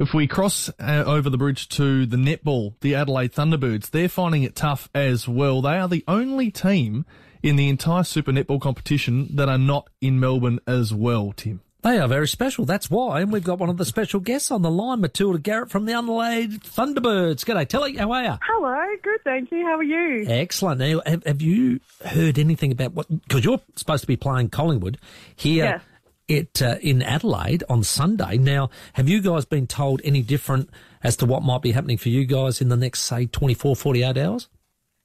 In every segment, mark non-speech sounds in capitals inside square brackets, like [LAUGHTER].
If we cross uh, over the bridge to the netball, the Adelaide Thunderbirds, they're finding it tough as well. They are the only team in the entire Super Netball competition that are not in Melbourne as well, Tim. They are very special. That's why. And we've got one of the special guests on the line, Matilda Garrett from the Adelaide Thunderbirds. G'day, Telly. How are you? Hello, good, thank you. How are you? Excellent. Now, have, have you heard anything about what? Because you're supposed to be playing Collingwood here Yes. It, uh, in Adelaide on Sunday. Now, have you guys been told any different as to what might be happening for you guys in the next, say, 24, 48 hours?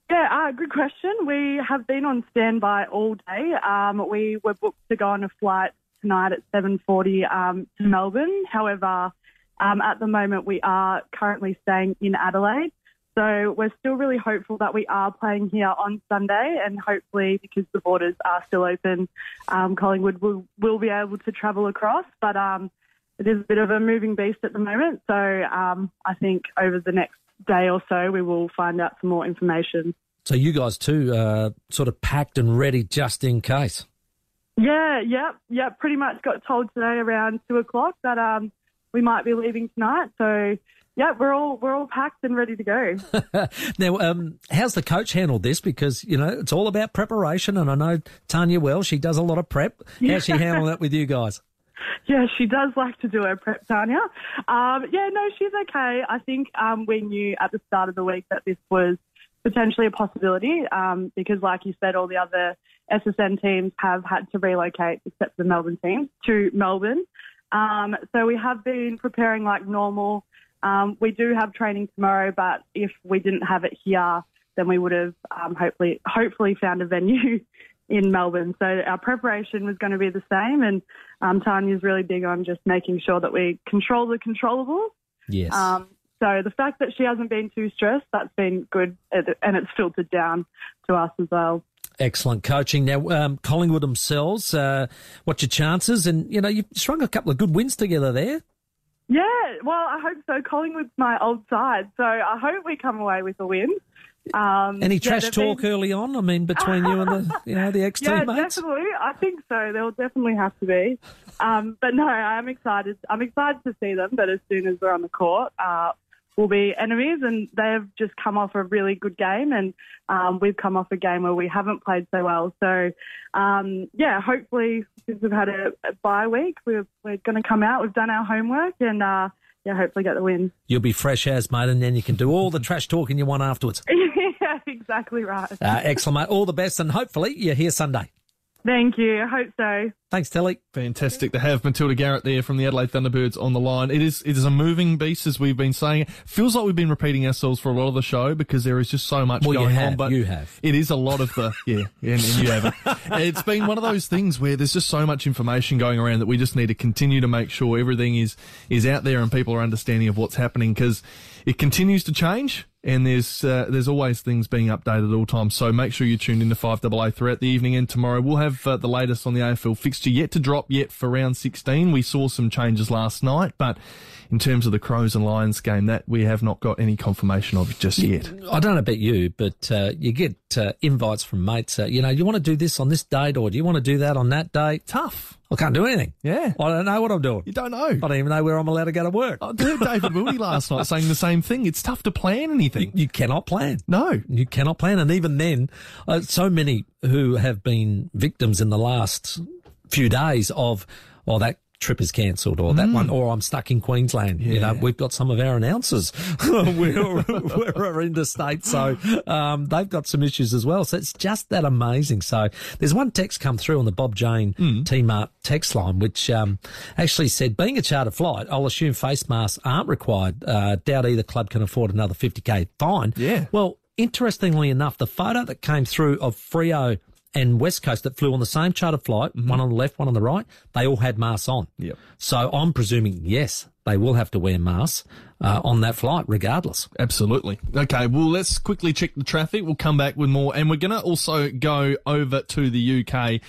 Yeah, uh, good question. We have been on standby all day. Um, we were booked to go on a flight tonight at 7.40 um, to Melbourne. However, um, at the moment we are currently staying in Adelaide. So we're still really hopeful that we are playing here on Sunday and hopefully because the borders are still open, um, Collingwood will, will be able to travel across. But um, it is a bit of a moving beast at the moment. So um, I think over the next day or so we will find out some more information. So you guys too, uh, sort of packed and ready just in case. Yeah, yep, yep. Pretty much got told today around two o'clock that um we might be leaving tonight. So yeah, we're all we're all packed and ready to go. [LAUGHS] Now, um, how's the coach handled this? Because, you know, it's all about preparation. And I know Tanya well, she does a lot of prep. How's she handling that with you guys? [LAUGHS] yeah, she does like to do her prep, Tanya. Um, yeah, no, she's okay. I think um, we knew at the start of the week that this was potentially a possibility um, because, like you said, all the other SSN teams have had to relocate except the Melbourne team to Melbourne. Um, so we have been preparing like normal. Um, we do have training tomorrow, but if we didn't have it here, then we would have um, hopefully hopefully found a venue [LAUGHS] in Melbourne. So our preparation was going to be the same, and um, Tanya's really big on just making sure that we control the controllables. Yes. Um, so the fact that she hasn't been too stressed, that's been good, and it's filtered down to us as well. Excellent coaching. Now, um, Collingwood themselves, uh, what's your chances? And, you know, you've strung a couple of good wins together there. Yeah, well, I hope so. Collingwood's my old side, so I hope we come away with a win. Um, Any trash they've talk been- early on? I mean, between you and the, [LAUGHS] you know, the ex teammates. Yeah, definitely. I think so. There will definitely have to be. Um, but no, I'm excited. I'm excited to see them. But as soon as we're on the court, uh, we'll be enemies. And they've just come off a really good game, and um, we've come off a game where we haven't played so well. So um, yeah, hopefully, since we've had a, a bye week, we're we're going to come out. We've done our homework, and uh, yeah, hopefully get the win. You'll be fresh as, mate, and then you can do all the trash talking you want afterwards. [LAUGHS] yeah, exactly right. Uh, excellent, mate. All the best, and hopefully you're here Sunday. Thank you. I hope so. Thanks, Telly. Fantastic to have Matilda Garrett there from the Adelaide Thunderbirds on the line. It is it is a moving beast as we've been saying. It feels like we've been repeating ourselves for a lot of the show because there is just so much Well, you going have, on. But you have. It is a lot of the [LAUGHS] yeah, yeah and, and you haven't. it's been one of those things where there's just so much information going around that we just need to continue to make sure everything is is out there and people are understanding of what's happening because it continues to change. And there's uh, there's always things being updated at all times. So make sure you tune in to 5AA throughout the evening and tomorrow. We'll have uh, the latest on the AFL fixture yet to drop yet for round 16. We saw some changes last night, but in terms of the Crows and Lions game, that we have not got any confirmation of just yet. I don't know about you, but uh, you get uh, invites from mates. Uh, you know, you want to do this on this date, or do you want to do that on that date? Tough. I can't do anything. Yeah. I don't know what I'm doing. You don't know. I don't even know where I'm allowed to go to work. I heard David Mooney last night saying the same thing. It's tough to plan anything. You cannot plan. No. You cannot plan. And even then, uh, so many who have been victims in the last few days of, well, that trip is cancelled or that one, or I'm stuck in Queensland. You know, we've got some of our announcers. [LAUGHS] we're, we're interstate. So, um, they've got some issues as well. So it's just that amazing. So there's one text come through on the Bob Jane T-Mart text line, which, um, actually said, being a charter flight, I'll assume face masks aren't required. Uh, doubt either club can afford another 50k fine. Yeah. Well, interestingly enough, the photo that came through of Freo and West Coast that flew on the same charter flight, one on the left, one on the right, they all had masks on. Yep. So I'm presuming, yes, they will have to wear masks uh, on that flight regardless. Absolutely. Okay, well, let's quickly check the traffic. We'll come back with more. And we're going to also go over to the UK.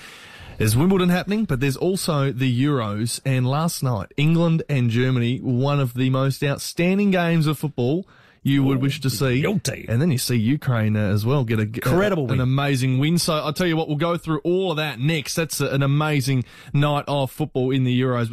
There's Wimbledon happening, but there's also the Euros. And last night, England and Germany, one of the most outstanding games of football you would wish to see. guilty. And then you see Ukraine uh, as well get a Incredible a- an amazing win. So I'll tell you what, we'll go through all of that next. That's a- an amazing night of football in the Euros.